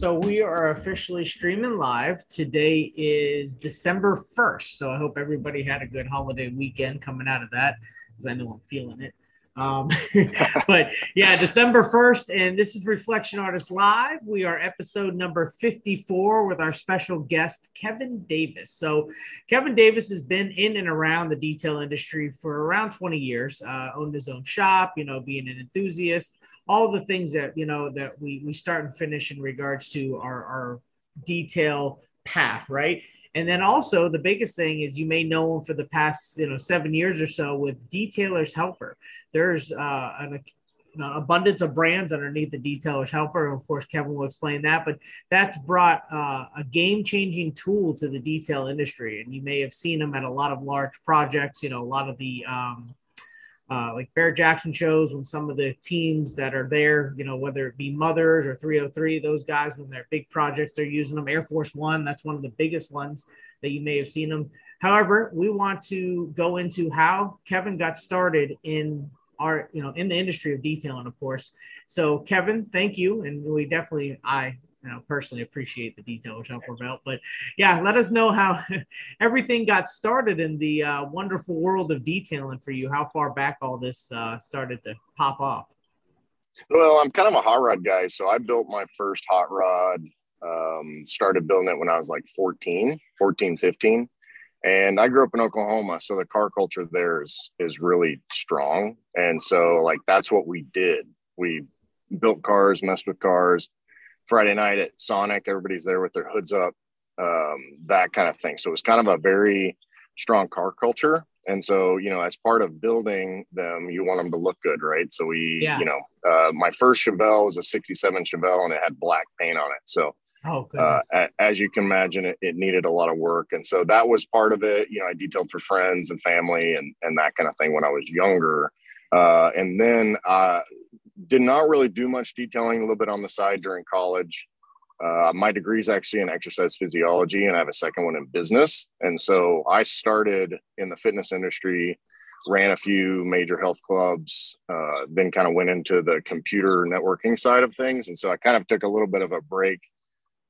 So we are officially streaming live. Today is December 1st. So I hope everybody had a good holiday weekend coming out of that because I know I'm feeling it. Um, but yeah, December 1st, and this is Reflection Artist Live. We are episode number 54 with our special guest, Kevin Davis. So, Kevin Davis has been in and around the detail industry for around 20 years, uh, owned his own shop, you know, being an enthusiast all the things that you know that we we start and finish in regards to our our detail path right? And then also the biggest thing is you may know him for the past you know seven years or so with detailers helper there's uh, an abundance of brands underneath the detailers helper. Of course kevin will explain that but that's brought uh, a game-changing tool to the detail industry. And you may have seen them at a lot of large projects you know a lot of the um, uh, like Barrett Jackson shows when some of the teams that are there, you know, whether it be Mothers or 303, those guys, when they're big projects, they're using them. Air Force One, that's one of the biggest ones that you may have seen them. However, we want to go into how Kevin got started in our, you know, in the industry of detailing, of course. So, Kevin, thank you. And we definitely, I you know, personally appreciate the detail which i'll belt. But yeah, let us know how everything got started in the uh, wonderful world of detailing for you. How far back all this uh, started to pop off? Well, I'm kind of a hot rod guy, so I built my first hot rod. Um, started building it when I was like 14, 14, 15. And I grew up in Oklahoma, so the car culture there is is really strong. And so like that's what we did. We built cars, messed with cars Friday night at Sonic, everybody's there with their hoods up, um, that kind of thing. So it was kind of a very strong car culture. And so, you know, as part of building them, you want them to look good, right? So we, yeah. you know, uh, my first Chevelle was a 67 Chevelle and it had black paint on it. So, oh, uh, as you can imagine, it, it needed a lot of work. And so that was part of it. You know, I detailed for friends and family and, and that kind of thing when I was younger. Uh, and then uh, did not really do much detailing a little bit on the side during college. Uh, my degree is actually in exercise physiology, and I have a second one in business. And so I started in the fitness industry, ran a few major health clubs, uh, then kind of went into the computer networking side of things. And so I kind of took a little bit of a break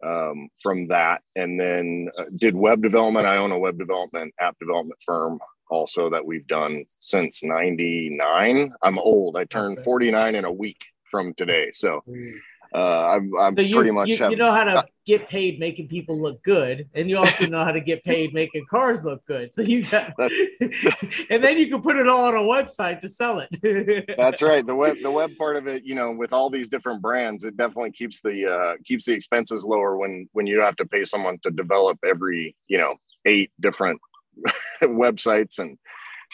um, from that and then uh, did web development. I own a web development app development firm also that we've done since 99 i'm old i turned 49 in a week from today so mm. uh, I'm, I'm so you, pretty much you, have, you know how to get paid making people look good, and you also know how to get paid making cars look good. So you got, and then you can put it all on a website to sell it. that's right. The web, the web part of it, you know, with all these different brands, it definitely keeps the uh, keeps the expenses lower when when you have to pay someone to develop every, you know, eight different websites and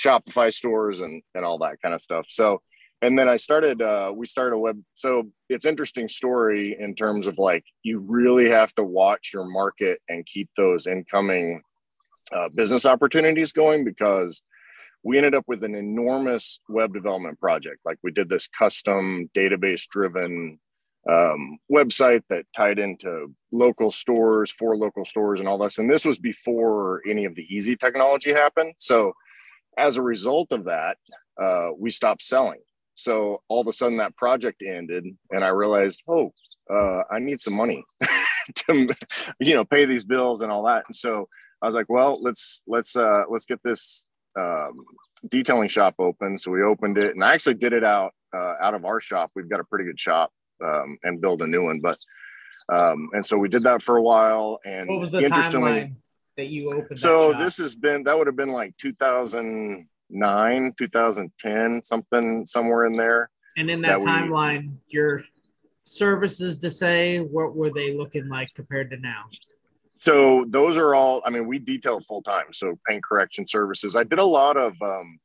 Shopify stores and and all that kind of stuff. So and then I started uh we started a web so it's interesting story in terms of like you really have to watch your market and keep those incoming uh, business opportunities going because we ended up with an enormous web development project like we did this custom database driven um, website that tied into local stores, for local stores, and all this. And this was before any of the easy technology happened. So, as a result of that, uh, we stopped selling. So all of a sudden, that project ended, and I realized, oh, uh, I need some money to, you know, pay these bills and all that. And so I was like, well, let's let's uh, let's get this um, detailing shop open. So we opened it, and I actually did it out uh, out of our shop. We've got a pretty good shop um, and build a new one. But um, and so we did that for a while. And what was the timeline that you opened? So this has been that would have been like 2009, 2010, something somewhere in there. And in that, that timeline, we, your services to say what were they looking like compared to now? So those are all. I mean, we detail full time. So paint correction services. I did a lot of um,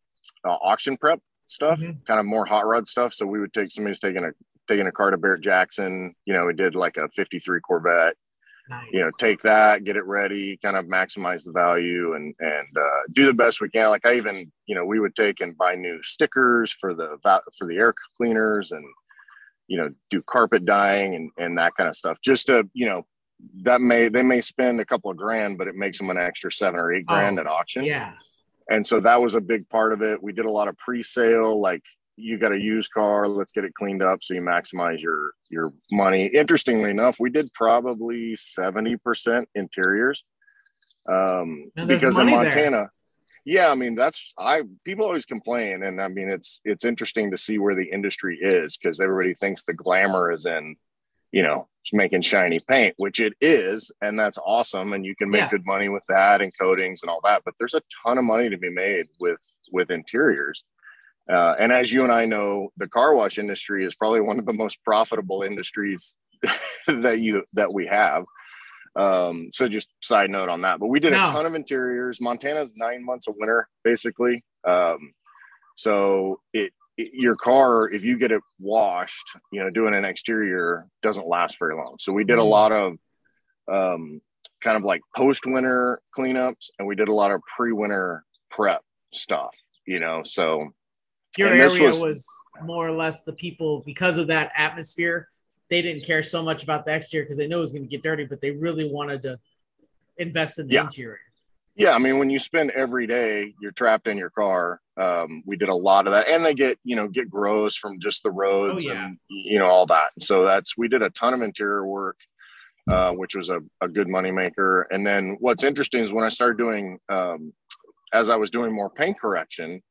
uh, auction prep stuff, mm-hmm. kind of more hot rod stuff. So we would take somebody's taking a taking a car to Barrett Jackson. You know, we did like a 53 Corvette. Nice. you know take that get it ready kind of maximize the value and and uh, do the best we can like i even you know we would take and buy new stickers for the for the air cleaners and you know do carpet dyeing and and that kind of stuff just to you know that may they may spend a couple of grand but it makes them an extra seven or eight grand Oh, at auction yeah. and so that was a big part of it we did a lot of pre-sale like you got a used car let's get it cleaned up so you maximize your your money interestingly enough we did probably 70% interiors um Now, because in money there. montana yeah i mean that's i people always complain and i mean it's it's interesting to see where the industry is because everybody thinks the glamour is in you know making shiny paint which it is and that's awesome and you can make Yeah. good money with that and coatings and all that but there's a ton of money to be made with with interiors uh, and as you and i know the car wash industry is probably one of the most profitable industries that you that we have. Um so just side note on that but we did No. a ton of interiors. Montana's nine months of winter basically. Um so it, it your car if you get it washed you know doing an exterior doesn't last very long. So we did a Mm. lot of um kind of like post winter cleanups and we did a lot of pre-winter prep stuff you know? So Your And area was- was, more or less the people because of that atmosphere. They didn't care so much about the exterior because they know it was going to get dirty, but they really wanted to invest in the Yeah. interior. Yeah, I mean, when you spend every day, you're trapped in your car. Um, we did a lot of that, and they get you know get gross from just the roads Oh, yeah. and you know all that. So that's we did a ton of interior work, uh, which was a, a good money maker. And then what's interesting is when I started doing, um, as I was doing more paint correction,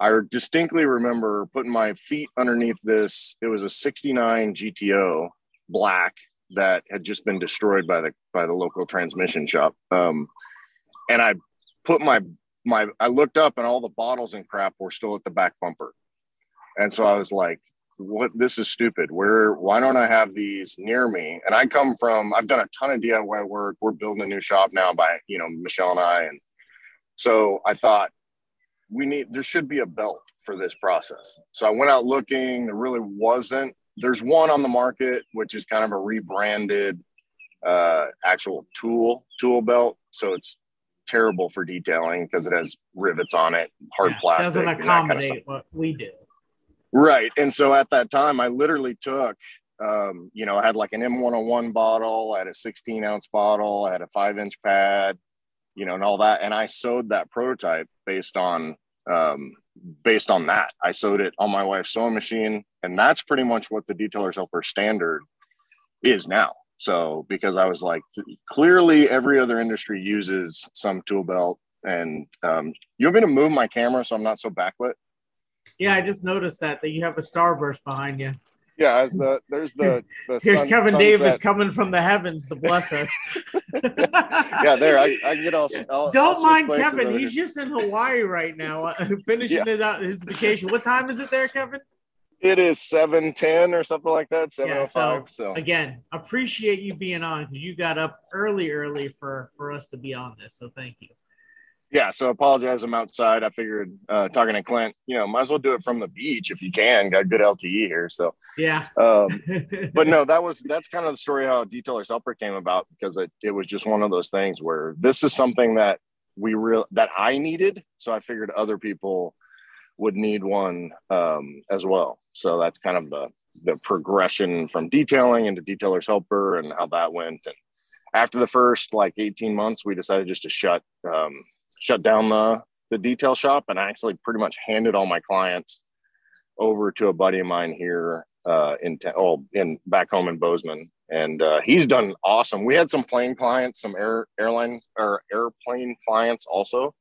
I distinctly remember putting my feet underneath this. It was a '69 GTO black that had just been destroyed by the by the local transmission shop. Um, and I put my my I looked up and all the bottles and crap were still at the back bumper. And so I was like, what this is stupid. Where why don't I have these near me? And I come from I've done a ton of DIY work. We're building a new shop now by, you know, Michelle and I. And so I thought we need there should be a belt for this process. So I went out looking, there really wasn't. There's one on the market, which is kind of a rebranded uh actual tool tool belt. So it's terrible for detailing because it has rivets on it, hard Yeah, plastic. doesn't that kind of what we do. Right. And so at that time, I literally took, um, you know, I had like an M101 bottle, I had a 16 ounce bottle, I had a five inch pad, you know, and all that. And I sewed that prototype based on, um, based on that. I sewed it on my wife's sewing machine. And that's pretty much what the Detailer's Helper standard is now. So, because I was like, clearly every other industry uses some tool belt. And um, you want me to move my camera so I'm not so backlit? Yeah, I just noticed that that you have a starburst behind you. Yeah, as the there's the the Here's sun- Kevin sunset. Davis coming from the heavens to bless us. Yeah, there I, I get all. I'll Don't switch mind Kevin. He's here. just in Hawaii right now, uh, finishing Yeah. his out his vacation. What time is it there, Kevin? It is seven ten or something like that. Seven oh so. So again, appreciate you being on because you got up early, early for for us to be on this. So thank you. Yeah, so apologize. I'm outside. I figured uh, talking to Clint, you know, might as well do it from the beach if you can. Got good LTE here, so. Yeah, Um, but no, that was that's kind of the story how Detailer's Helper came about because it, it was just one of those things where this is something that we real that I needed, so I figured other people would need one um, as well. So that's kind of the the progression from detailing into Detailer's Helper and how that went. And after the first like 18 months, we decided just to shut um, shut down the the detail shop and I actually pretty much handed all my clients over to a buddy of mine here uh, in oh in back home in Bozeman, and uh, he's done awesome. We had some plane clients, some air airline or airplane clients also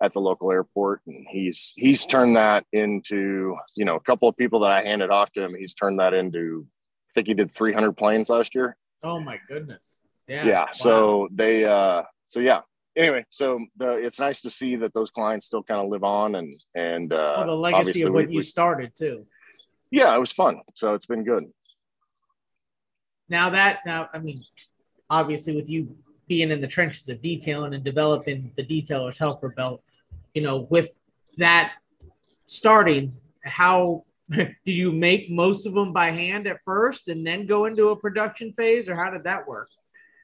at the local airport, and he's he's turned that into you know a couple of people that I handed off to him. He's turned that into I think he did 300 planes last year. oh my goodness. Yeah. Yeah, wow. so they uh, so yeah. Anyway, so the, it's nice to see that those clients still kind of live on and and uh, well, the legacy of what we- you started too. yeah, it was fun. So it's been good. Now that now, I mean, obviously with you being in the trenches of detailing and developing the detailer's helper belt, you know, with that starting, how did you make most of them by hand at first and then go into a production phase, or how did that work?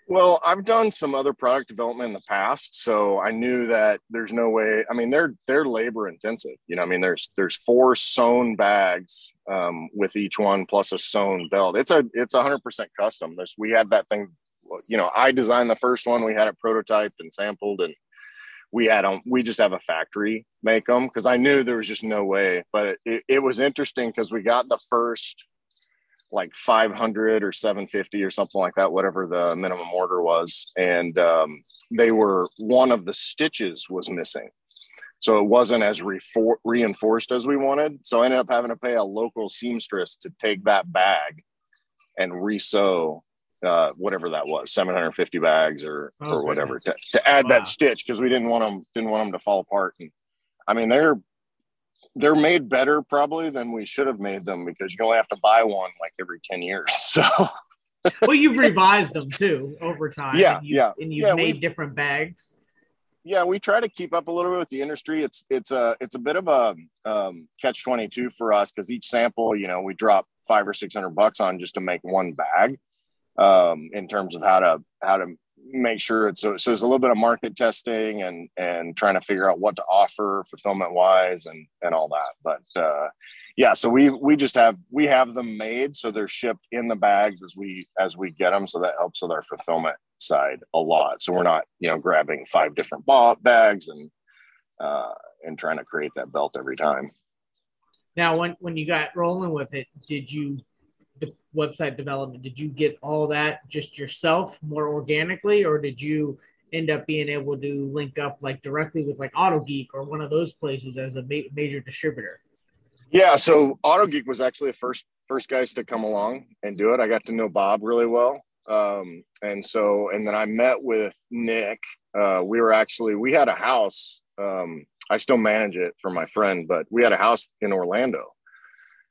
Well, I've done some other product development in the past, so I knew that there's no way. I mean, they're they're labor intensive. You know, I mean, there's there's four sewn bags um, with each one plus a sewn belt. It's a it's 100 percent custom. There's we had that thing. You know, I designed the first one. We had it prototyped and sampled, and we had them. We just have a factory make them because I knew there was just no way. But it, it was interesting because we got the first like 500 or 750 or something like that, whatever the minimum order was. And um, they were one of the stitches was missing. So it wasn't as refor- reinforced as we wanted. So I ended up having to pay a local seamstress to take that bag and resew uh, whatever that was, 750 bags or, oh, or whatever to, to add wow. that stitch because we didn't want them didn't want them to fall apart. And I mean, they're they're made better probably than we should have made them because you only have to buy one like every 10 years. So well, you've revised them too over time. Yeah, and yeah, and you've yeah, made different bags. Yeah, we try to keep up a little bit with the industry. It's it's a it's a bit of a um, catch twenty two for us because each sample, you know, we drop five or six hundred bucks on just to make one bag. Um, in terms of how to how to make sure it's so, so there's a little bit of market testing and and trying to figure out what to offer fulfillment wise and and all that. But uh yeah so we we just have we have them made so they're shipped in the bags as we as we get them so that helps with our fulfillment side a lot. So we're not you know grabbing five different bags and uh and trying to create that belt every time. Now when when you got rolling with it did you website development? Did you get all that just yourself more organically or did you end up being able to link up like directly with like AutoGeek or one of those places as a ma- major distributor? Yeah so AutoGeek was actually the first first guys to come along and do it. I got to know bob really well. Um, and so and then i met with nick. Uh, we were actually we had a house um, i still manage it for my friend but we had a house in orlando.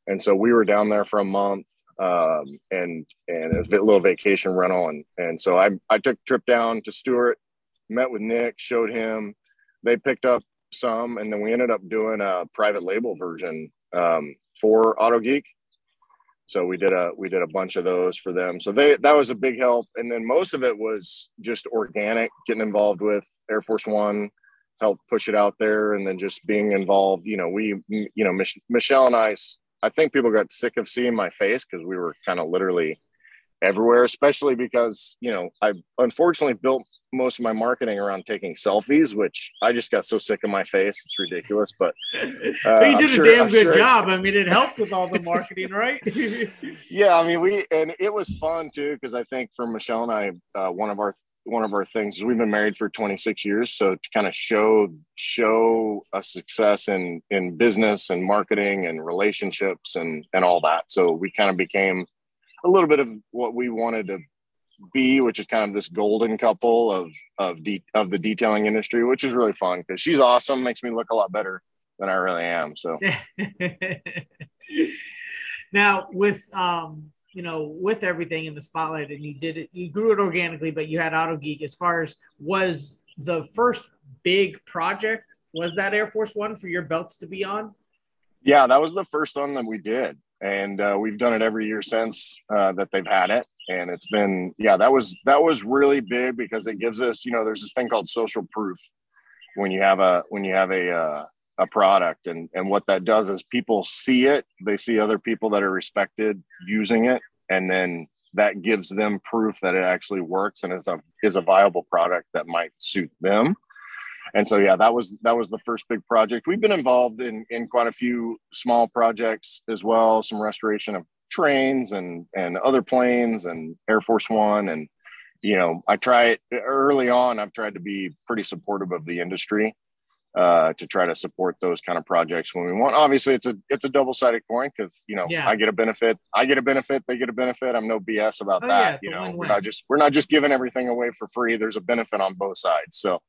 And so we were down there for a month um, and and a little vacation rental. And and so I I took a trip down to Stuart, met with Nick, showed him. They picked up some, and then we ended up doing a private label version um, for AutoGeek. So we did a we did a bunch of those for them. So they that was a big help. And then most of it was just organic, getting involved with Air Force One, help push it out there, and then just being involved. You know, we you know Mich- Michelle and I I think people got sick of seeing my face because we were kind of literally everywhere, especially because, you know, I unfortunately built most of my marketing around taking selfies, which I just got so sick of my face. It's ridiculous, but, uh, but you did a damn I'm good sure job. I mean, it helped with all the marketing, right? yeah. I mean, we, and it was fun too. Cause I think for Michelle and I, uh, one of our one of our things is we've been married for 26 years so to kind of show show a success in in business and marketing and relationships and and all that. So we kind of became a little bit of what we wanted to be which is kind of this golden couple of of de- of the detailing industry which is really fun because she's awesome makes me look a lot better than i really am so. Now with um you know, with everything in the spotlight and you did it, you grew it organically, but you had Auto Geek as far as was the first big project, was that Air Force One for your belts to be on? Yeah, that was the first one that we did. And uh, we've done it every year since uh, that they've had it. And it's been, yeah, that was, that was really big because it gives us, you know, there's this thing called social proof when you have a, when you have a, uh, a product. And and what that does is people see it they see other people that are respected using it and then that gives them proof that it actually works and is a is a viable product that might suit them. And so yeah that was that was the first big project. We've been involved in in quite a few small projects as well some restoration of trains and and other planes and air force one. And you know i try early on i've tried to be pretty supportive of the industry uh, to try to support those kind of projects when we want. Obviously, it's a it's a double sided coin because you know yeah. I get a benefit, I get a benefit, they get a benefit. I'm no BS about oh, that. Yeah, you know, we're not just we're not just giving everything away for free. There's a benefit on both sides. So,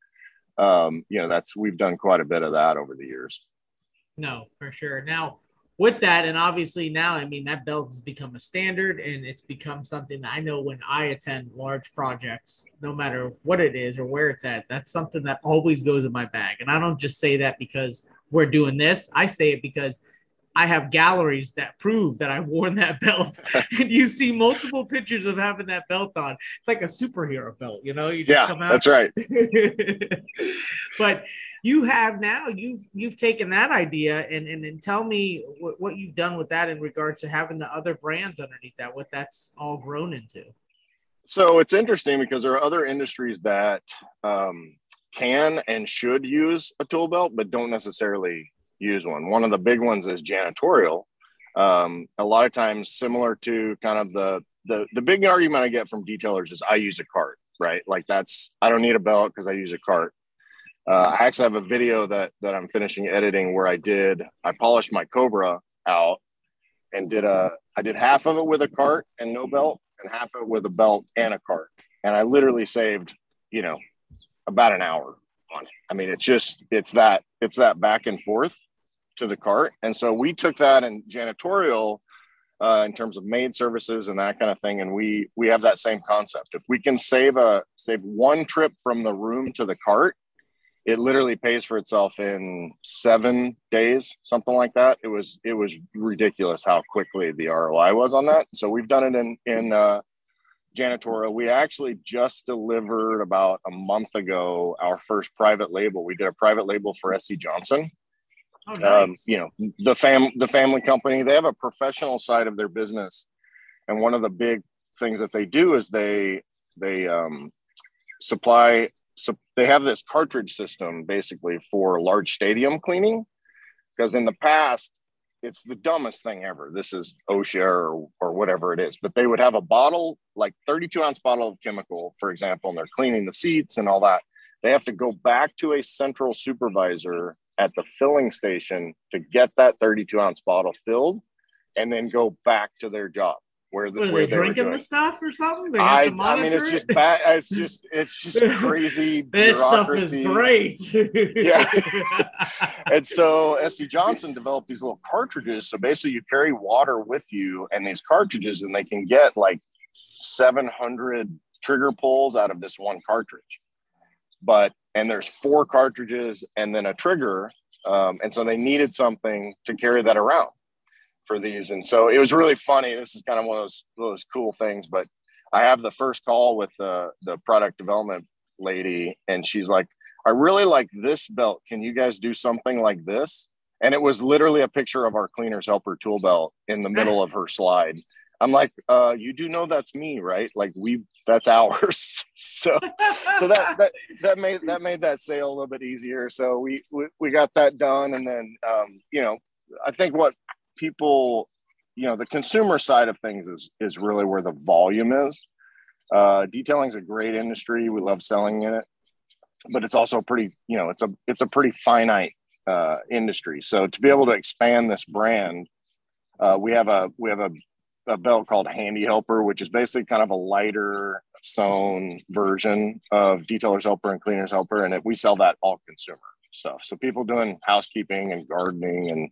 um, you know, that's we've done quite a bit of that over the years. No, for sure. Now, with that, and obviously now, I mean, that belt has become a standard and it's become something that I know when I attend large projects, no matter what it is or where it's at, that's something that always goes in my bag. And I don't just say that because we're doing this, I say it because I have galleries that prove that I've worn that belt. and you see multiple pictures of having that belt on. It's like a superhero belt, you know? You just yeah, come out. That's right. but you have now you've you've taken that idea and and, and tell me what, what you've done with that in regards to having the other brands underneath that, what that's all grown into. So it's interesting because there are other industries that um, can and should use a tool belt, but don't necessarily use one. One of the big ones is janitorial. Um, a lot of times, similar to kind of the the the big argument I get from detailers is I use a cart, right? Like that's I don't need a belt because I use a cart. Uh, I actually have a video that that I'm finishing editing where I did I polished my Cobra out and did a I did half of it with a cart and no belt, and half of it with a belt and a cart, and I literally saved you know about an hour on it. I mean, it's just it's that it's that back and forth to the cart. And so we took that in janitorial uh, in terms of maid services and that kind of thing. And we we have that same concept. If we can save a save one trip from the room to the cart, it literally pays for itself in seven days, something like that. It was it was ridiculous how quickly the ROI was on that. So we've done it in in uh, janitorial. We actually just delivered about a month ago our first private label. We did a private label for SC Johnson. Oh, um, nice. um, you know the fam the family company they have a professional side of their business. And one of the big things that they do is they they um, supply so they have this cartridge system basically for large stadium cleaning. Because in the past it's the dumbest thing ever. This is osha or, or whatever it is. But they would have a bottle like 32 ounce bottle of chemical for example and they're cleaning the seats and all that. They have to go back to a central supervisor at the filling station to get that 32 ounce bottle filled and then go back to their job where the, where they, drinking the stuff or something? They I, I mean it's just bad it's just it's just crazy this stuff is great. Yeah. And so SC Johnson developed these little cartridges. So basically you carry water with you and these cartridges and they can get like 700 trigger pulls out of this one cartridge but and there's four cartridges and then a trigger um, and so they needed something to carry that around for these. And so it was really funny. This is kind of one of those, those cool things but i have the first call with the the product development lady and she's like i really like this belt. Can you guys do something like this? And it was literally a picture of our cleaners helper tool belt in the middle of her slide. I'm like, uh, you do know that's me, right? Like we, that's ours. So, so that, that, that made, that made that sale a little bit easier. So we, we, we got that done. And then, um, you know, I think what people, you know, the consumer side of things is, is really where the volume is. Uh, detailing is a great industry. We love selling in it, but it's also pretty, you know, it's a, it's a pretty finite, uh, industry. So to be able to expand this brand, uh, we have a we have a a belt called Handy Helper, which is basically kind of a lighter sewn version of Detailer's Helper and Cleaner's Helper, and we sell that all consumer stuff. So people doing housekeeping and gardening and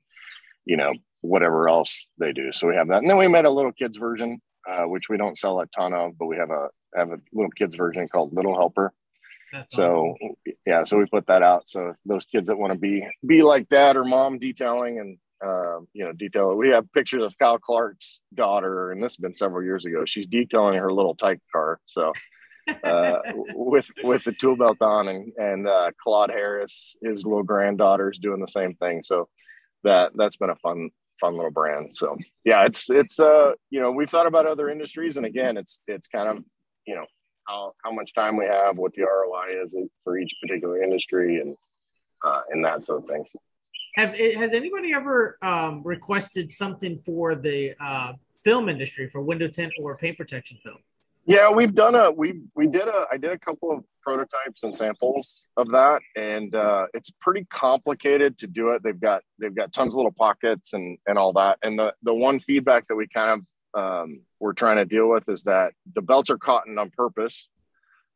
you know whatever else they do. So we have that, and then we made a little kids version, uh, which we don't sell a ton of, but we have a have a little kids version called Little Helper. That's so awesome. yeah, so we put that out. So those kids that want to be be like dad or mom detailing and uh, you know, detail. We have pictures of Kyle Clark's daughter, and this has been several years ago. She's detailing her Little Tikes car. So uh, with with the tool belt on, and and uh, Claude Harris, his little granddaughter, is doing the same thing. So that that's been a fun fun little brand. So yeah, it's it's uh you know we've thought about other industries, and again, it's it's kind of you know how how much time we have, what the ROI is for each particular industry, and uh, and that sort of thing. Have has anybody ever um, requested something for the uh, film industry for window tint or paint protection film? Yeah, we've done a we we did a I did a couple of prototypes and samples of that, and uh, it's pretty complicated to do it. They've got they've got tons of little pockets and and all that. And the the one feedback that we kind of um, we're trying to deal with is that the belts are cotton on purpose,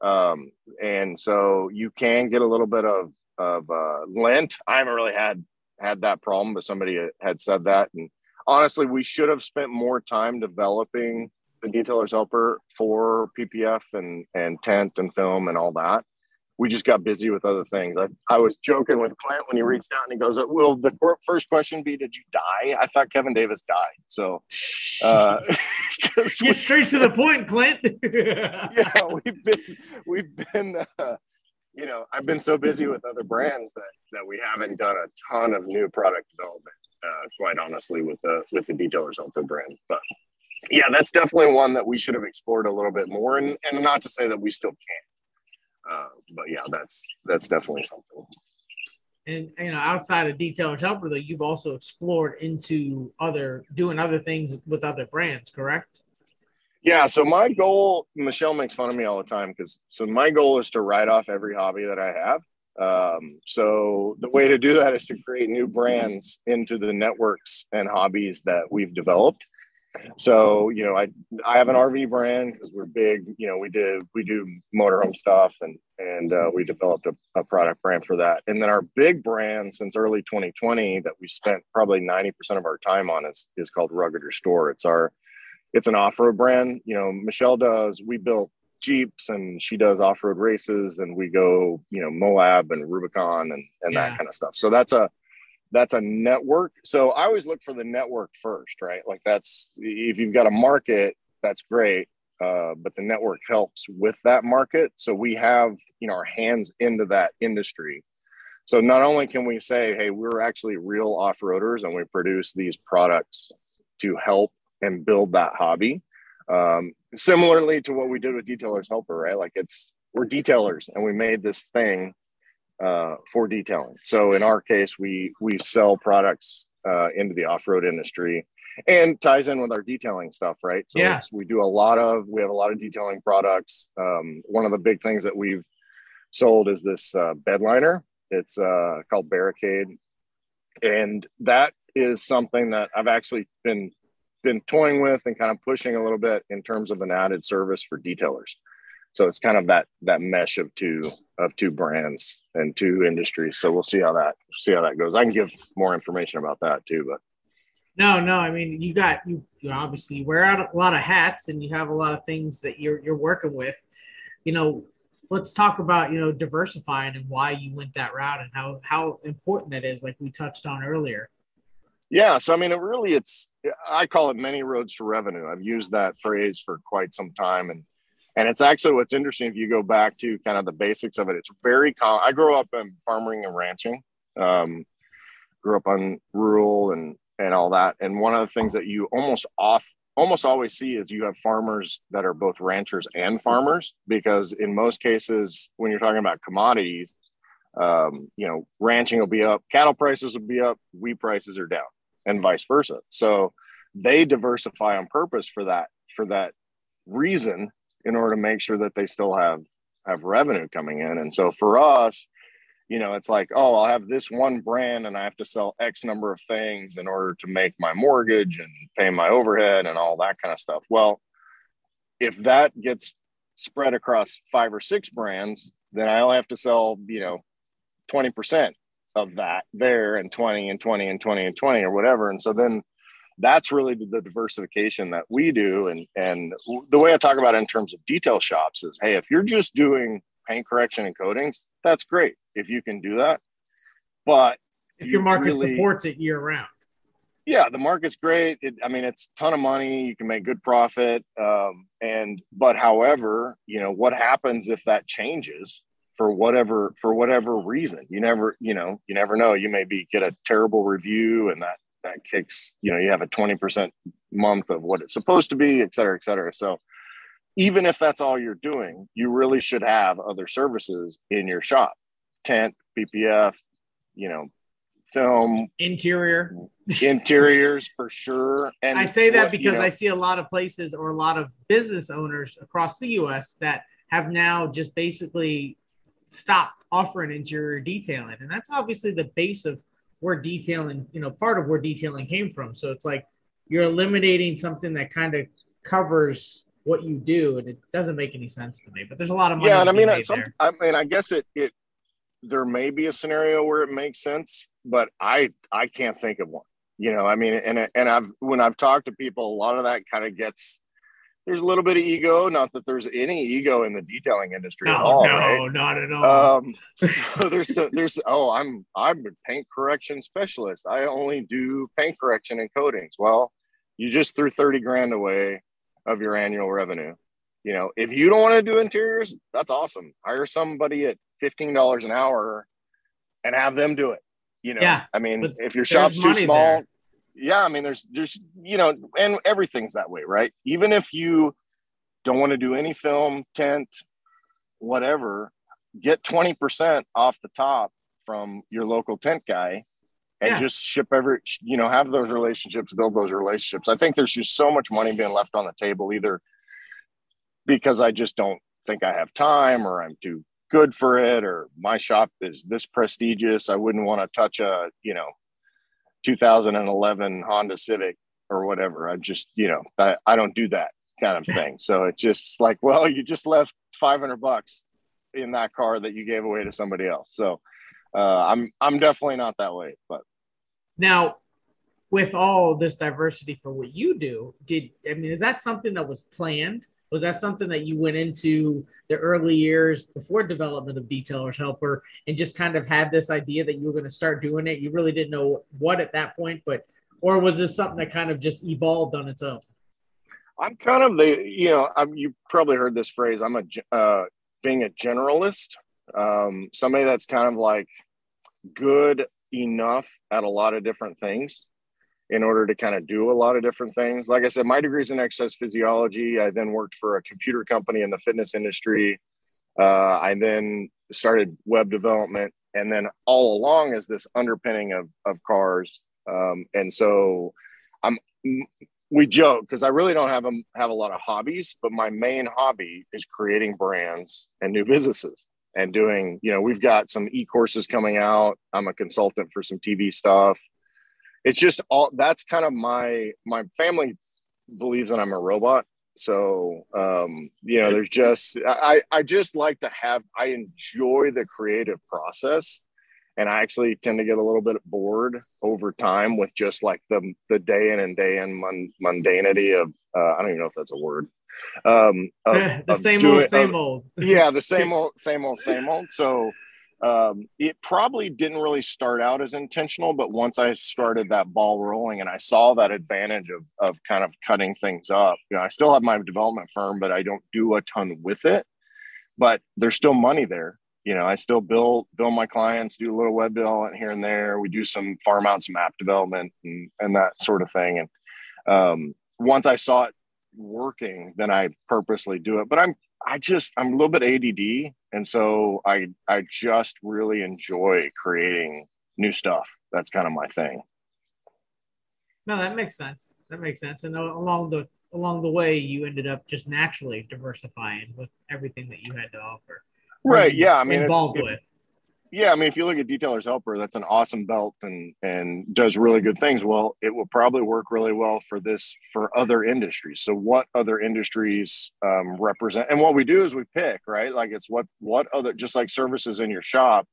um, and so you can get a little bit of of uh, lint. I haven't really had had that problem, but somebody had said that. And honestly, we should have spent more time developing the detailer's helper for PPF and and tint and film and all that. we just got busy with other things. I, I was joking with Clint when he reached out and he goes, "Will the first question be, did you die?" I thought Kevin Davis died. So, uh, get straight to the point, Clint. yeah, we've been we've been. Uh, you know, I've been so busy with other brands that that we haven't done a ton of new product development. Uh, quite honestly, with the with the Detailers Helper brand, but yeah, that's definitely one that we should have explored a little bit more. And and not to say that we still can't, uh, but yeah, that's that's definitely something. And you know, outside of Detailers Helper, though, you've also explored into other doing other things with other brands, correct? Yeah. So my goal, Michelle makes fun of me all the time because so my goal is to write off every hobby that I have. Um, so the way to do that is to create new brands into the networks and hobbies that we've developed. So you know, I I have an RV brand because we're big. You know, we did we do motorhome stuff and and uh, we developed a, a product brand for that. And then our big brand since early 2020 that we spent probably 90% of our time on is is called Rugged Restore. It's our it's an off-road brand. You know, Michelle does, we built Jeeps and she does off-road races and we go, you know, Moab and Rubicon and, and yeah. that kind of stuff. So that's a, that's a network. So I always look for the network first, right? Like that's, if you've got a market, that's great. Uh, but the network helps with that market. So we have, you know, our hands into that industry. So not only can we say, hey, we're actually real off-roaders and we produce these products to help and build that hobby. Um, similarly to what we did with Detailers Helper, right? Like it's we're detailers and we made this thing uh, for detailing. So in our case, we we sell products uh, into the off-road industry and ties in with our detailing stuff, right? So yeah. we do a lot of we have a lot of detailing products. Um, one of the big things that we've sold is this uh, bed liner. It's uh, called Barricade, and that is something that I've actually been been toying with and kind of pushing a little bit in terms of an added service for detailers. So it's kind of that that mesh of two of two brands and two industries. So we'll see how that see how that goes. I can give more information about that too, but no, no. I mean, you got you, you obviously wear out a lot of hats and you have a lot of things that you're you're working with. You know, let's talk about you know diversifying and why you went that route and how how important that is, like we touched on earlier. Yeah, so I mean, it really it's I call it many roads to revenue. I've used that phrase for quite some time, and and it's actually what's interesting if you go back to kind of the basics of it. It's very common. I grew up in farming and ranching. Um, grew up on rural and and all that. And one of the things that you almost off almost always see is you have farmers that are both ranchers and farmers because in most cases when you're talking about commodities um, you know ranching will be up cattle prices will be up wheat prices are down and vice versa. So they diversify on purpose for that for that reason in order to make sure that they still have have revenue coming in. And so for us, you know, it's like, oh, I'll have this one brand and I have to sell X number of things in order to make my mortgage and pay my overhead and all that kind of stuff. Well, if that gets spread across five or six brands, then I only have to sell, you know, 20% of that there and 20 and 20 and 20 and 20 or whatever. And so then that's really the diversification that we do. And, and the way I talk about it in terms of detail shops is, hey, if you're just doing paint correction and coatings, that's great if you can do that. But if your market really, supports it year round. Yeah, the market's great. It, I mean, it's a ton of money. You can make good profit. Um, and but however, you know, what happens if that changes? For whatever for whatever reason. You never you know you never know. You maybe get a terrible review and that that kicks you know you have a 20% month of what it's supposed to be et cetera et cetera. So even if that's all you're doing you really should have other services in your shop. Tint ppf you know film. Interior. Interiors for sure. And i say that what, because you know, i see a lot of places or a lot of business owners across the us that have now just basically stop offering interior detailing. And that's obviously the base of where detailing, you know, part of where detailing came from. So it's like you're eliminating something that kind of covers what you do, and it doesn't make any sense to me. But there's a lot of money. Yeah, and I mean, some, I mean, I guess it it there may be a scenario where it makes sense, but I I can't think of one. You know, I mean, and and I've when I've talked to people, a lot of that kind of gets there's a little bit of ego. Not that there's any ego in the detailing industry no, at all. No, right? not at all. Um, so there's a, there's oh I'm I'm a paint correction specialist. I only do paint correction and coatings. Well, you just threw thirty grand away of your annual revenue. You know, if you don't want to do interiors, that's awesome. Hire somebody at fifteen dollars an hour and have them do it. You know, yeah, I mean, if your shop's too small, there. Yeah, I mean, there's, there's, you know, and everything's that way, right? Even if you don't want to do any film, tint, whatever, get 20% off the top from your local tint guy and yeah. just ship every, you know, have those relationships, build those relationships. I think there's just so much money being left on the table, either because I just don't think I have time or I'm too good for it or my shop is this prestigious i wouldn't want to touch a you know 2011 honda civic or whatever. I just you know I, I don't do that kind of thing. So it's just like well you just left 500 bucks in that car that you gave away to somebody else. So uh, i'm i'm definitely not that way but. Now with all this diversity for what you do did i mean is that something that was planned was that something that you went into the early years before development of Detailers Helper and just kind of had this idea that you were going to start doing it? You really didn't know what at that point, but or was this something that kind of just evolved on its own? I'm kind of the you know I'm, you probably heard this phrase. I'm a uh, being a generalist, um, somebody that's kind of like good enough at a lot of different things in order to kind of do a lot of different things. Like I said, my degree is in exercise physiology. I then worked for a computer company in the fitness industry. Uh, I then started web development, and then all along is this underpinning of of cars. Um, and so I'm we joke because I really don't have a, have a lot of hobbies, but my main hobby is creating brands and new businesses and doing. You know, we've got some e courses coming out. I'm a consultant for some TV stuff it's just all that's kind of my my family believes that I'm a robot. So um, you know, there's just I I just like to have I enjoy the creative process and I actually tend to get a little bit bored over time with just like the the day in and day in mundanity of uh, I don't even know if that's a word. Um, of, the same doing, old, same of, old. yeah, the same old, same old, same old. So um, it probably didn't really start out as intentional, but once I started that ball rolling and I saw that advantage of, of kind of cutting things up, you know, I still have my development firm, but I don't do a ton with it. But there's still money there. You know, I still build build my clients, do a little web development here and there. We do some farm out some app development and, and that sort of thing. And um, once I saw it working, then I purposely do it. But I'm I just I'm a little bit ADD, and so I I just really enjoy creating new stuff. That's kind of my thing. No, that makes sense. That makes sense. And along the along the way, you ended up just naturally diversifying with everything that you had to offer. Right. Yeah. I mean, involved with yeah, I mean, if you look at Detailer's Helper, that's an awesome belt and and does really good things. Well, it will probably work really well for this for other industries. So, what other industries um, represent? And what we do is we pick, right? Like it's what what other just like services in your shop,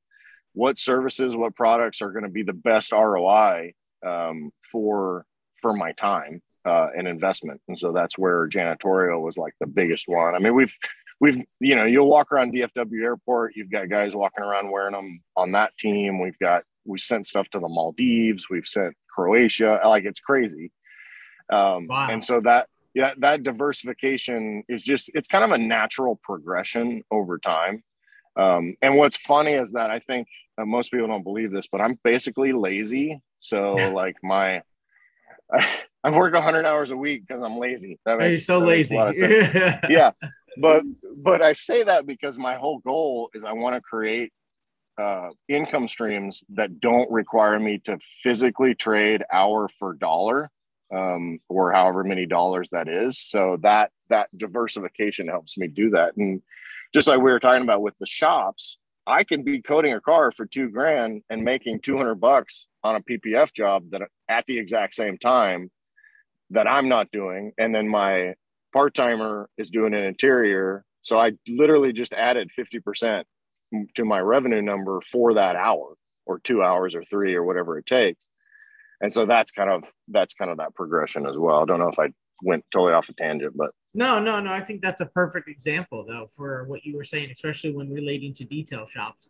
what services, what products are going to be the best ROI um, for for my time uh, and investment. And so that's where janitorial was like the biggest one. I mean, we've we've you know you'll walk around DFW airport you've got guys walking around wearing them on that team. We've got we sent stuff to the Maldives. We've sent Croatia. Like it's crazy. Um, wow. and so that yeah that diversification is just it's kind of a natural progression over time. Um, and what's funny is that I think uh, most people don't believe this but I'm basically lazy. So like my I work 100 hours a week because I'm lazy. That makes, so that lazy. Yeah, but but I say that because my whole goal is I want to create uh, income streams that don't require me to physically trade hour for dollar um, or however many dollars that is. So that that diversification helps me do that. And just like we were talking about with the shops, I can be coating a car for two grand and making 200 bucks on a PPF job that at the exact same time that I'm not doing. And then my part timer is doing an interior. So I literally just added 50% to my revenue number for that hour or two hours or three or whatever it takes. And so that's kind of that's kind of that progression as well. I don't know if I went totally off a tangent, but No, no, no. I think that's a perfect example, though, for what you were saying, especially when relating to detail shops.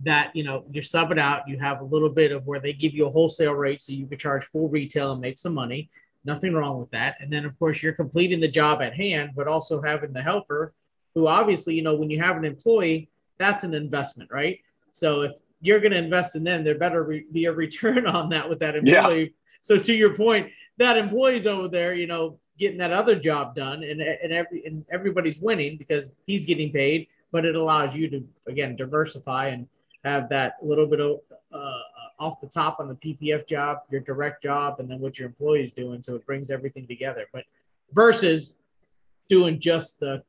That you know, you sub it out, you have a little bit of where they give you a wholesale rate, so you can charge full retail and make some money. Nothing wrong with that. And then, of course, you're completing the job at hand, but also having the helper, who obviously, you know, when you have an employee, that's an investment, right? So if you're going to invest in them, there better re- be a return on that with that employee. Yeah. So to your point, that employee's over there, you know, getting that other job done and, and every and everybody's winning because he's getting paid but it allows you to again diversify and have that little bit of uh, off the top on the ppf job your direct job and then what your employees doing so it brings everything together. But versus doing just the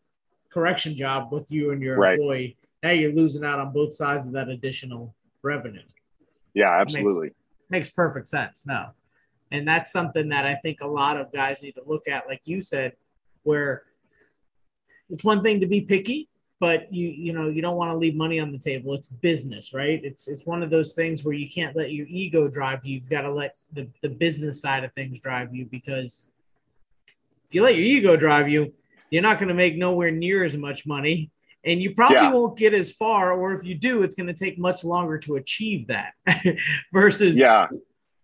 correction job with you and your right. employee now you're losing out on both sides of that additional revenue. Yeah absolutely. makes, makes perfect sense no. And that's something that I think a lot of guys need to look at, like you said, where it's one thing to be picky, but you you know you don't want to leave money on the table. It's business, right? It's it's one of those things where you can't let your ego drive you. You've got to let the, the business side of things drive you because if you let your ego drive you, you're not going to make nowhere near as much money and you probably yeah. won't get as far or if you do it's going to take much longer to achieve that versus yeah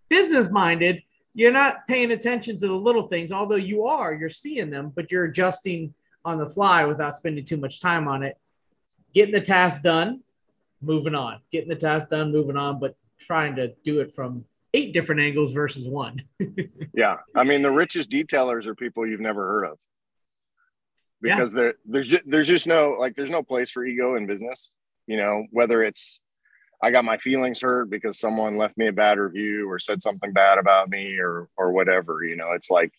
business minded you're not paying attention to the little things, although you are, you're seeing them, but you're adjusting on the fly without spending too much time on it. Getting the task done, moving on. Getting the task done, moving on, but trying to do it from eight different angles versus one. yeah. I mean, the richest detailers are people you've never heard of because yeah. there's just, there's just no like there's no place for ego in business you know whether it's I got my feelings hurt because someone left me a bad review or said something bad about me or or whatever. You know, it's like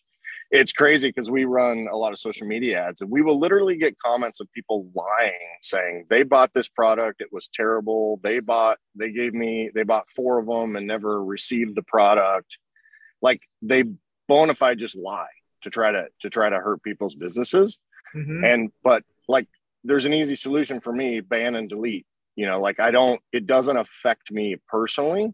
it's crazy because we run a lot of social media ads and we will literally get comments of people lying saying they bought this product it was terrible. They bought they gave me they bought four of them and never received the product. Like they bona fide just lie to try to to try to hurt people's businesses. Mm-hmm. and but like there's an easy solution for me ban and delete you know like i don't it doesn't affect me personally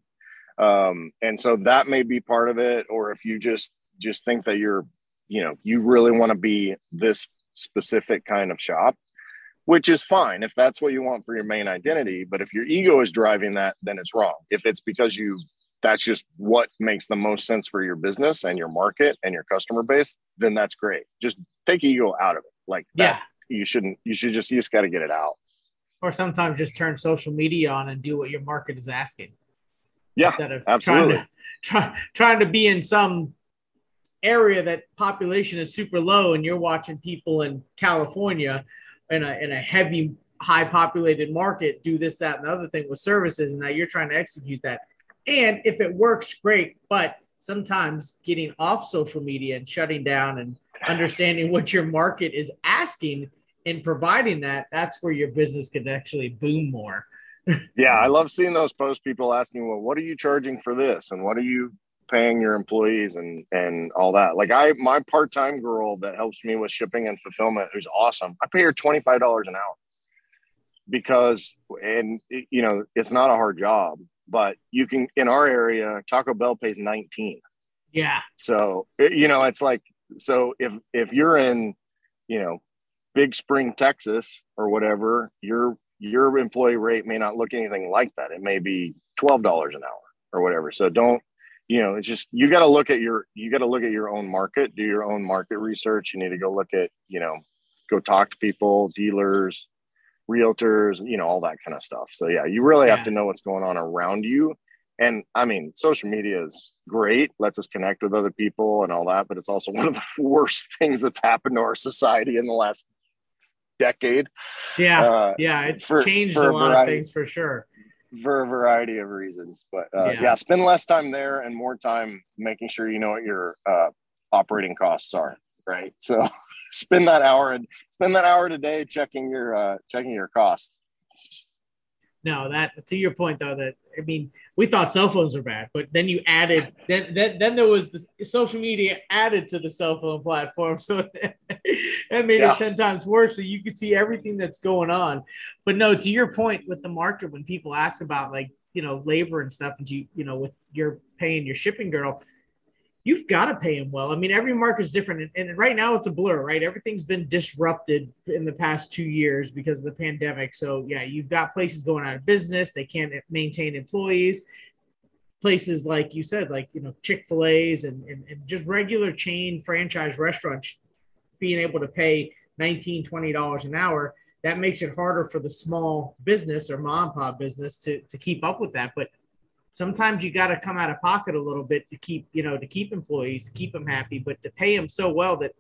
um and so that may be part of it or if you just just think that you're you know you really want to be this specific kind of shop which is fine if that's what you want for your main identity but if your ego is driving that then it's wrong if it's because you that's just what makes the most sense for your business and your market and your customer base then that's great just take ego out of it like that yeah. you shouldn't you should just you just got to get it out or sometimes just turn social media on and do what your market is asking. Yeah, instead of absolutely. trying to try, trying to be in some area that population is super low, and you're watching people in California in a in a heavy high populated market do this, that, and the other thing with services, and now you're trying to execute that. And if it works, great. But sometimes getting off social media and shutting down and understanding what your market is asking and providing that, that's where your business could actually boom more. yeah, I love seeing those posts. People asking, "Well, what are you charging for this?" and "What are you paying your employees?" and and all that. Like I, my part time girl that helps me with shipping and fulfillment, who's awesome. I pay her twenty five dollars an hour because, and you know, it's not a hard job, but you can in our area, Taco Bell pays nineteen. Yeah. So you know, it's like so if if you're in, you know, Big Spring, Texas, or whatever, your your employee rate may not look anything like that. It may be twelve dollars an hour or whatever. So don't, you know, it's just you got to look at your you got to look at your own market, do your own market research. You need to go look at, you know, go talk to people, dealers, realtors, you know, all that kind of stuff. So yeah, you really yeah. have to know what's going on around you. And I mean, social media is great, lets us connect with other people and all that, but it's also one of the worst things that's happened to our society in the last decade. Yeah, uh, yeah, it's for, changed for a lot variety, of things for sure. For a variety of reasons, but uh, yeah. yeah. spend less time there and more time making sure you know what your uh, operating costs are. Right, so spend that hour and spend that hour today checking your uh, checking your costs no, that to your point though, that I mean, we thought cell phones were bad, but then you added then then, then there was the social media added to the cell phone platform, so that made yeah. it ten times worse. So you could see everything that's going on. But no, to your point with the market, when people ask about like you know labor and stuff, and you you know with your paying your shipping girl, you've got to pay them well. I mean, every market is different, and, and, right now it's a blur, right? Everything's been disrupted in the past two years because of the pandemic. So yeah, you've got places going out of business; they can't maintain employees. Places like you said, like you know Chick Fil A's and, and, and just regular chain franchise restaurants, being able to pay 19 20 dollars an hour that makes it harder for the small business or mom and pop business to, to keep up with that but sometimes you got to come out of pocket a little bit to keep you know to keep employees keep them happy but to pay them so well that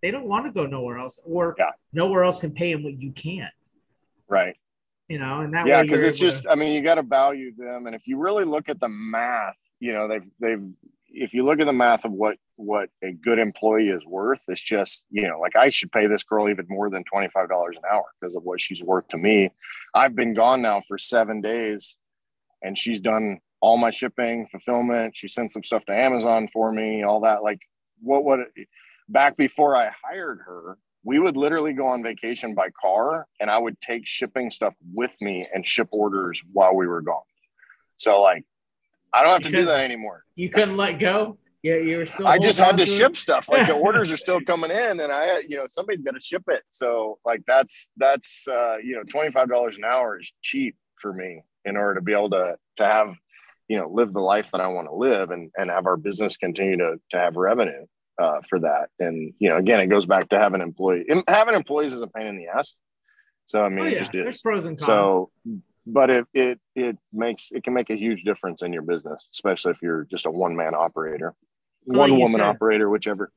they don't want to go nowhere else or yeah. nowhere else can pay them what you can. Right. You know and that yeah because it's just to... i mean you got to value them and if you really look at the math you know they've they've if you look at the math of what what a good employee is worth it's just you know like i should pay this girl even more than $25 an hour because of what she's worth to me. I've been gone now for seven days and she's done all my shipping, fulfillment. She sent some stuff to Amazon for me, all that. Like, what would it, back before I hired her, we would literally go on vacation by car and I would take shipping stuff with me and ship orders while we were gone. So, like, I don't have you to do that anymore. You couldn't let go. Yeah, you were still. I just had to, to ship stuff. Like the orders are still coming in, and I, you know, somebody's got to ship it. So, like that's that's uh, you know, twenty five dollars an hour is cheap for me in order to be able to to have you know live the life that I want to live and and have our business continue to to have revenue uh, for that. And you know, again, it goes back to having employee having employees is a pain in the ass. So I mean, oh, yeah. it just is. There's pros and cons. So, but it it it makes it can make a huge difference in your business, especially if you're just a one man operator, one woman said, operator, whichever.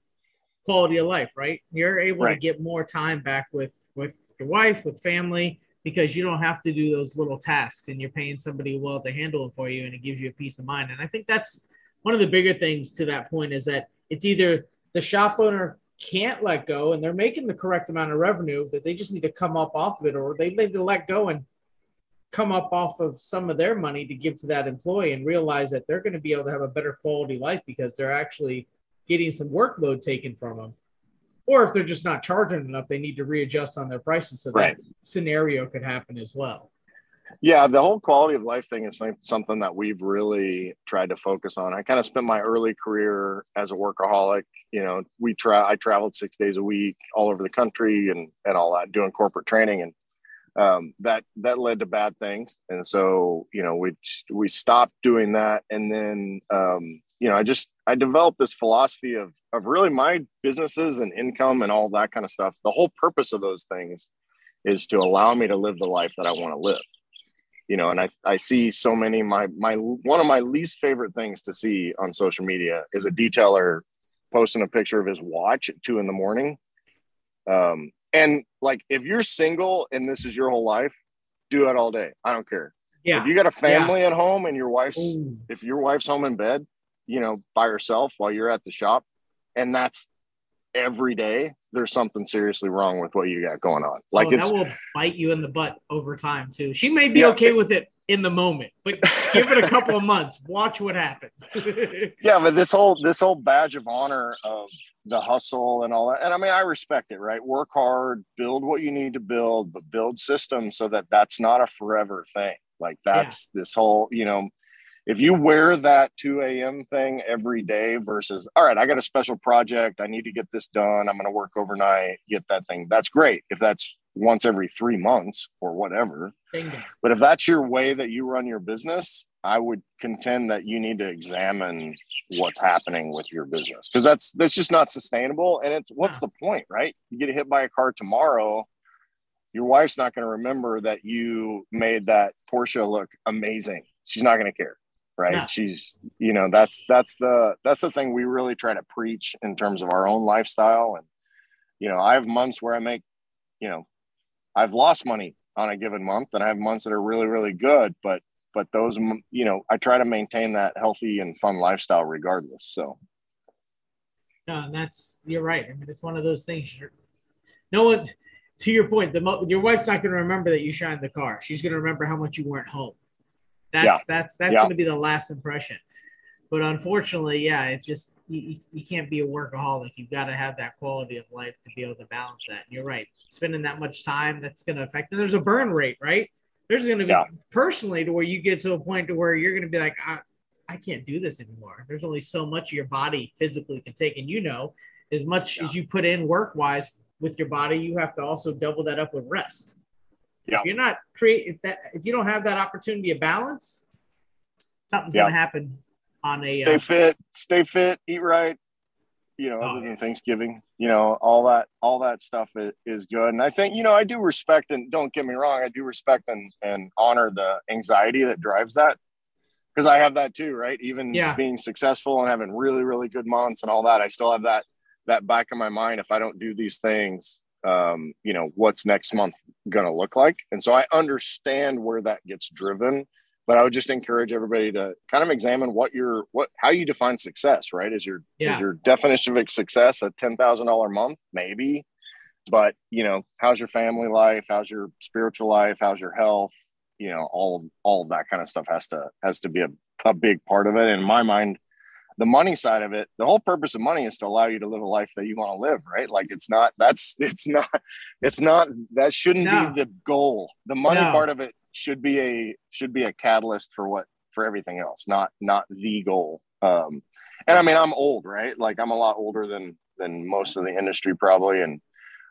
Quality of life, right? You're able right. to get more time back with with your wife, with family because you don't have to do those little tasks and you're paying somebody well to handle it for you and it gives you a peace of mind. And I think that's one of the bigger things to that point is that it's either the shop owner can't let go and they're making the correct amount of revenue that they just need to come up off of it or they need to let go and come up off of some of their money to give to that employee and realize that they're going to be able to have a better quality life because they're actually getting some workload taken from them or if they're just not charging enough, they need to readjust on their prices. So right. that scenario could happen as well. Yeah, the whole quality of life thing is something that we've really tried to focus on. I kind of spent my early career as a workaholic. You know, we try I traveled six days a week all over the country and and all that, doing corporate training, and um, that that led to bad things. And so, you know, we we stopped doing that, and then um, you know, I just I developed this philosophy of of really my businesses and income and all that kind of stuff. The whole purpose of those things is to allow me to live the life that I want to live. You know, and I, I see so many my my one of my least favorite things to see on social media is a detailer posting a picture of his watch at two in the morning. Um, and like if you're single and this is your whole life, do it all day. I don't care. Yeah. If you got a family yeah. at home and your wife's Ooh. if your wife's home in bed, you know, by herself while you're at the shop, and that's every day, there's something seriously wrong with what you got going on. Like oh, that will bite you in the butt over time too. She may be yeah, okay it, with it in the moment, but give it a couple of months. Watch what happens. yeah, but this whole this whole badge of honor of the hustle and all that, and I mean, I respect it. Right, work hard, build what you need to build, but build systems so that that's not a forever thing. Like that's yeah. this whole, you know, if you wear that 2 a.m. thing every day versus, all right, I got a special project, I need to get this done, I'm going to work overnight, get that thing. That's great. If that's once every three months or whatever. But if that's your way that you run your business, I would contend that you need to examine what's happening with your business because that's that's just not sustainable. And it's what's yeah. the point, right? You get hit by a car tomorrow, your wife's not going to remember that you made that Porsche look amazing. She's not going to care right? She's you know that's that's the that's the thing we really try to preach in terms of our own lifestyle. And you know i have months where i make you know i've lost money on a given month and i have months that are really really good but but those you know i try to maintain that healthy and fun lifestyle regardless. So. No and that's you're right. I mean it's one of those things you're, no one to your point the mo- your wife's not going to remember that you shined the car. She's going to remember how much you weren't home that's yeah. that's that's yeah. going to be the last impression. But unfortunately, yeah, it's just you, you can't be a workaholic. You've got to have that quality of life to be able to balance that. And you're right, spending that much time that's going to affect. And there's a burn rate, right? There's going to be yeah. personally to where you get to a point to where you're going to be like, I, I can't do this anymore. There's only so much your body physically can take. And you know, as much as you put in work wise with your body, you have to also double that up with rest. Yeah. If you're not create if that if you don't have that opportunity of balance, something's yeah. gonna happen on a stay uh, fit, stay fit, eat right, you know, other oh, than Thanksgiving, you know, all that, all that stuff is, is, good. And I think, you know, I do respect and don't get me wrong, I do respect and, and honor the anxiety that drives that because I have that too, right? Even yeah. being successful and having really, really good months and all that, I still have that, that back of my mind. If I don't do these things, um, you know, what's next month going to look like? And so I understand where that gets driven but I would just encourage everybody to kind of examine what your what how you define success, right? Is your yeah. is your definition of success a ten thousand dollar month? Maybe. But you know, how's your family life? How's your spiritual life? How's your health? You know, all all of that kind of stuff has to has to be a, a big part of it. In my mind, the money side of it, the whole purpose of money is to allow you to live a life that you want to live, right? Like it's not that's it's not it's not that shouldn't no. be the goal. The money no. part of it should be a should be a catalyst for what for everything else, not not the goal. Um, and I mean, I'm old, right? Like I'm a lot older than than most of the industry probably, and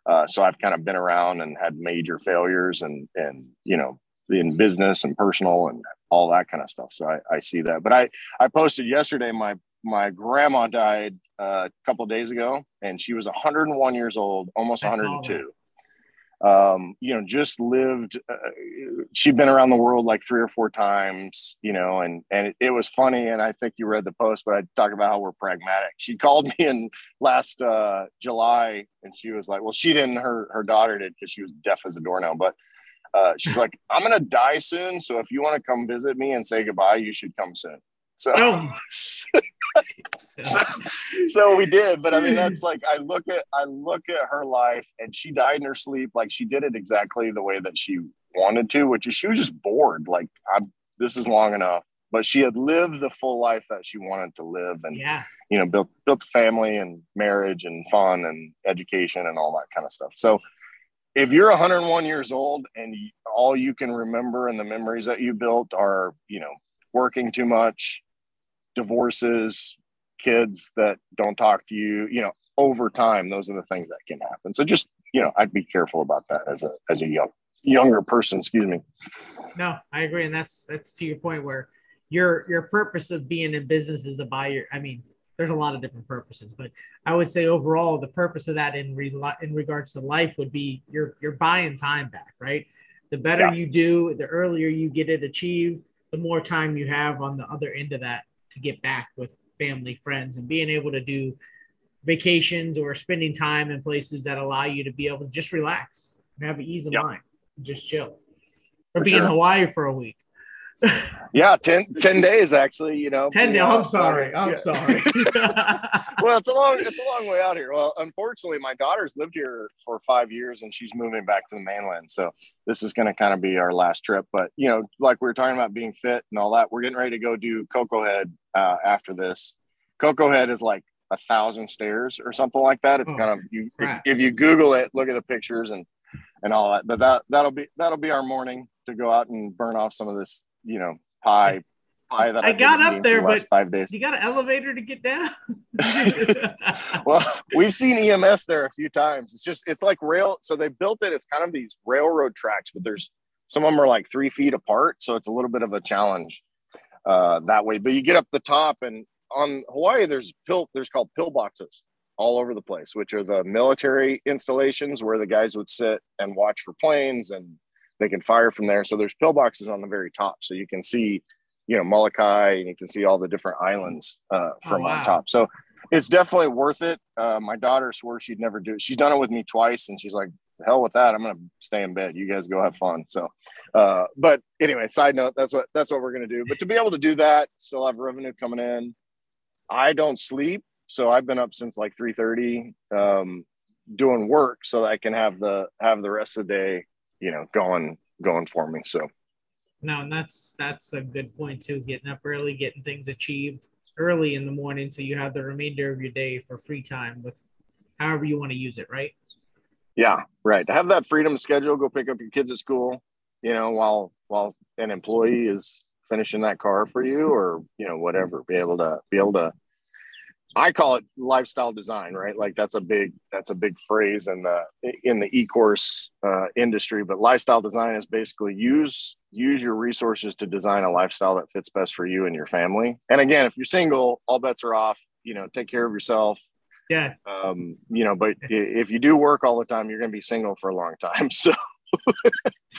uh, so I've kind of been around and had major failures, and and you know, in business and personal and all that kind of stuff. So I, I see that. But I I posted yesterday my my grandma died uh, a couple days ago, and she was 101 years old, almost 102 um, you know, just lived. Uh, she'd been around the world like three or four times, you know, and and it, it, was funny. And I think you read the post, but I talk about how we're pragmatic. She called me in last uh, July, and she was like, "Well, she didn't. Her her daughter did because she was deaf as a doornail, but." Uh, she's like, I'm gonna die soon, so if you want to come visit me and say goodbye, you should come soon. So, so, so, we did. But I mean, that's like I look at I look at her life, and she died in her sleep. Like she did it exactly the way that she wanted to, which is she was just bored. Like I'm this is long enough. But she had lived the full life that she wanted to live, and yeah. you know, built built family and marriage and fun and education and all that kind of stuff. So if you're 101 years old and all you can remember and the memories that you built are you know working too much divorces, kids that don't talk to you, you know, over time, those are the things that can happen. So just, you know, I'd be careful about that as a, as a young, younger person, excuse me. No, I agree. And that's, that's to your point where your, your purpose of being in business is to buy your, I mean, there's a lot of different purposes, but I would say overall, the purpose of that in re, in regards to life would be you're, you're buying time back, right? The better yeah. you do, the earlier you get it achieved, the more time you have on the other end of that to get back with family, friends, and being able to do vacations or spending time in places that allow you to be able to just relax and have an ease of yep. mind, just chill, or for be sure. in Hawaii for a week yeah 10, 10 days actually you know. 10 days i'm sorry i'm yeah. sorry. Well it's a long it's a long way out here. Well unfortunately my daughter's lived here for five years and she's moving back to the mainland so this is going to kind of be our last trip but you know like we were talking about being fit and all that we're getting ready to go do Koko Head uh, after this. Koko Head is like a thousand stairs or something like that. It's oh, kind of you if, if you google it look at the pictures and and all that but that that'll be that'll be our morning to go out and burn off some of this you know pie pie that I, I got up there, but five days. You got an elevator to get down. well, we've seen EMS there a few times. It's just it's like rail. So they built it. It's kind of these railroad tracks, but there's some of them are like three feet apart, so it's a little bit of a challenge uh, that way. But you get up the top, and on Hawaii, there's pill. There's called pillboxes all over the place, which are the military installations where the guys would sit and watch for planes and they can fire from there. So there's pillboxes on the very top, so you can see, you know, Molokai, and you can see all the different islands uh, oh, from oh, wow. on top. So it's definitely worth it. Uh, my daughter swore she'd never do it. She's done it with me twice, and she's like, "Hell with that! I'm gonna stay in bed. You guys go have fun." So, uh, but anyway, side note, that's what that's what we're gonna do. But to be able to do that, still have revenue coming in. I don't sleep, so I've been up since like 3:30, um, doing work so that I can have the have the rest of the day you know going going for me. So no and that's that's a good point too getting up early getting things achieved early in the morning so you have the remainder of your day for free time with however you want to use it right? Yeah right. To have that freedom schedule go pick up your kids at school you know while while an employee is finishing that car for you or you know whatever be able to be able to I call it lifestyle design, right? Like that's a big that's a big phrase in the in the e-course uh, industry. But lifestyle design is basically use use your resources to design a lifestyle that fits best for you and your family. And again, if you're single, all bets are off. You know, take care of yourself. Yeah. Um, you know, but if you do work all the time, you're going to be single for a long time. So.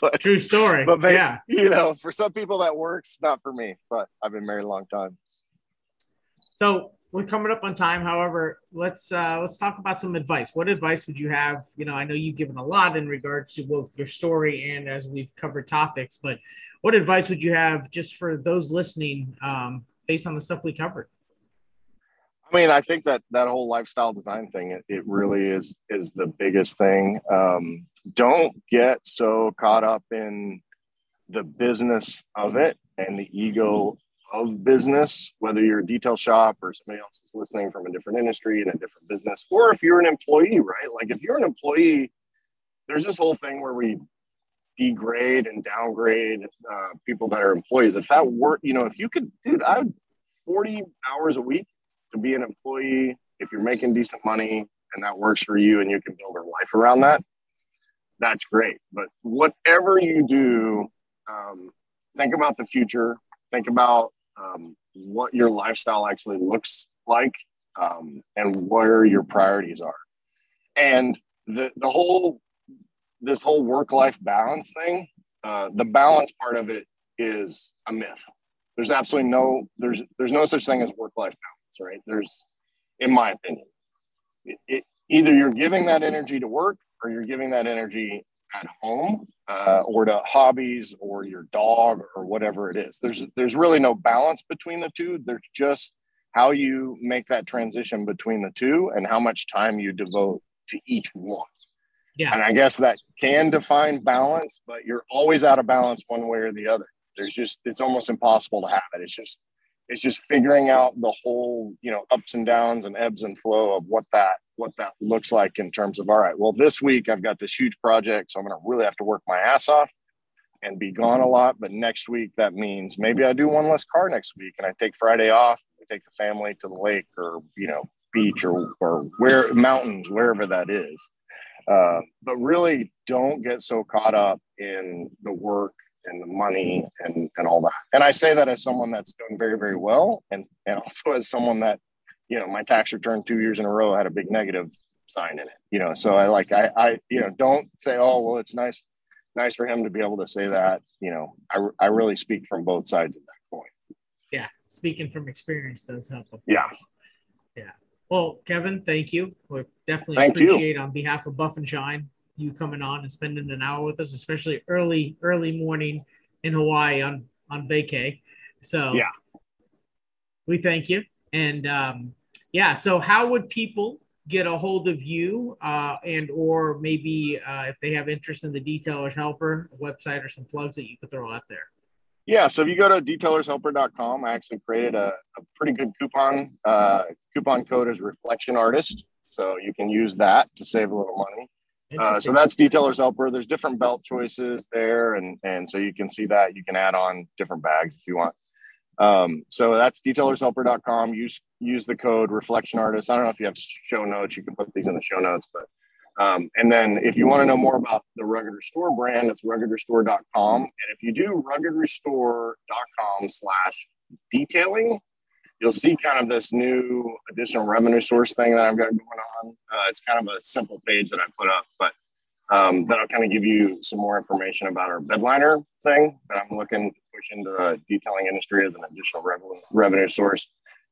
but, True story. But yeah, you know, for some people that works, not for me. But I've been married a long time. So we're coming up on time. However, let's uh, let's talk about some advice. What advice would you have? You know, I know you've given a lot in regards to both your story and as we've covered topics, but what advice would you have just for those listening um, based on the stuff we covered? I mean, I think that that whole lifestyle design thing, it, it really is is the biggest thing. Um, don't get so caught up in the business of it and the ego of business, whether you're a detail shop or somebody else is listening from a different industry in a different business, or if you're an employee, right? Like if you're an employee, there's this whole thing where we degrade and downgrade uh, people that are employees. If that work, you know, if you could, dude, I would 40 hours a week to be an employee. If you're making decent money and that works for you and you can build a life around that, that's great. But whatever you do, um, think about the future. Think about um, what your lifestyle actually looks like um, and where your priorities are. And the, the whole, this whole work life balance thing, uh, the balance part of it is a myth. There's absolutely no, there's, there's no such thing as work life balance, right? There's, in my opinion, it, it, either you're giving that energy to work or you're giving that energy at home uh, or to hobbies or your dog or whatever it is. There's there's really no balance between the two. There's just how you make that transition between the two and how much time you devote to each one. Yeah. And I guess that can define balance, but you're always out of balance one way or the other. There's just it's almost impossible to have it. It's just it's just figuring out the whole, you know, ups and downs and ebbs and flow of what that what that looks like in terms of all right well this week i've got this huge project so i'm going to really have to work my ass off and be gone a lot. But next week that means maybe i do one less car next week and i take friday off I take the family to the lake or you know beach or or where mountains wherever that is. Uh, but really don't get so caught up in the work and the money and and all that. And i say that as someone that's doing very very well and and also as someone that you know, my tax return two years in a row had a big negative sign in it, you know, so I like, I, I, you know, don't say, oh, well, it's nice, nice for him to be able to say that, you know, I, I really speak from both sides of that coin. Yeah. Speaking from experience does help. Yeah. Yeah. Well, Kevin, thank you. We definitely thank appreciate you. on behalf of Buff and Shine you coming on and spending an hour with us, especially early, early morning in Hawaii on on vacay. So yeah, we thank you. And um, yeah so how would people get a hold of you uh, and or maybe uh, if they have interest in the detailers helper website or some plugs that you could throw out there? Yeah so if you go to detailershelper.com i actually created a, a pretty good coupon uh, coupon code is reflection artist so you can use that to save a little money. Uh, so that's detailers helper. There's different belt choices there and and so you can see that. You can add on different bags if you want um, so that's detailershelper.com. Use use the code reflection artist. I don't know if you have show notes, you can put these in the show notes, but um, and then if you want to know more about the Rugged Restore brand, it's ruggedrestore.com. And if you do ruggedrestore.com slash detailing, you'll see kind of this new additional revenue source thing that I've got going on. Uh, it's kind of a simple page that I put up, but um, that'll kind of give you some more information about our bedliner thing that I'm looking push into the detailing industry as an additional revenue, revenue source.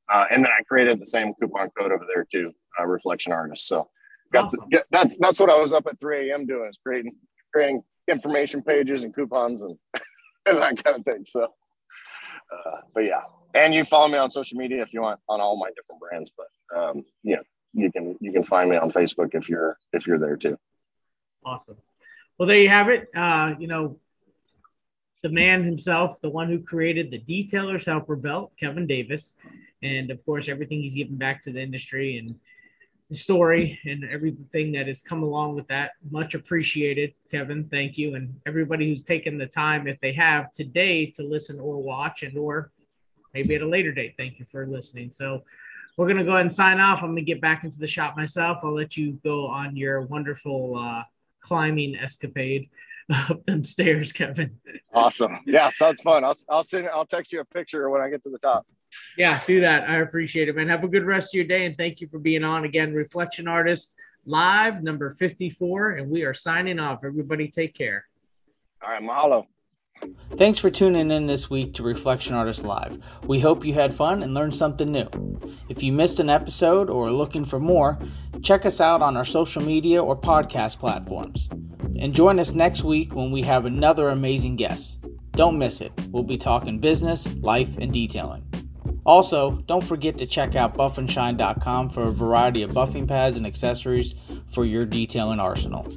Uh, and then I created the same coupon code over there too, uh, Reflection Artist. So got awesome. the, that's that's what I was up at 3 a.m. doing is creating creating information pages and coupons and, and that kind of thing. So, uh, but yeah, and you follow me on social media if you want on all my different brands. But um, yeah, you can you can find me on Facebook if you're if you're there too. Awesome. Well, there you have it. Uh, you know, the man himself, the one who created the Detailer's Helper belt, Kevin Davis, and of course everything he's given back to the industry. And the story and everything that has come along with that. Much appreciated, Kevin. Thank you. And everybody who's taken the time, if they have today, to listen or watch and or maybe at a later date. Thank you for listening. So we're going to go ahead and sign off. I'm going to get back into the shop myself. I'll let you go on your wonderful uh, climbing escapade up them stairs, Kevin. Awesome. Yeah, sounds fun. I'll, I'll send, I'll text you a picture when I get to the top. Yeah, do that. I appreciate it, man. Have a good rest of your day. And thank you for being on again. Reflection Artist live, number 54. And we are signing off. Everybody take care. All right, mahalo. Thanks for tuning in this week to Reflection Artist Live. We hope you had fun and learned something new. If you missed an episode or are looking for more, check us out on our social media or podcast platforms. And join us next week when we have another amazing guest. Don't miss it. We'll be talking business, life, and detailing. Also, don't forget to check out buffandshine.com for a variety of buffing pads and accessories for your detailing arsenal.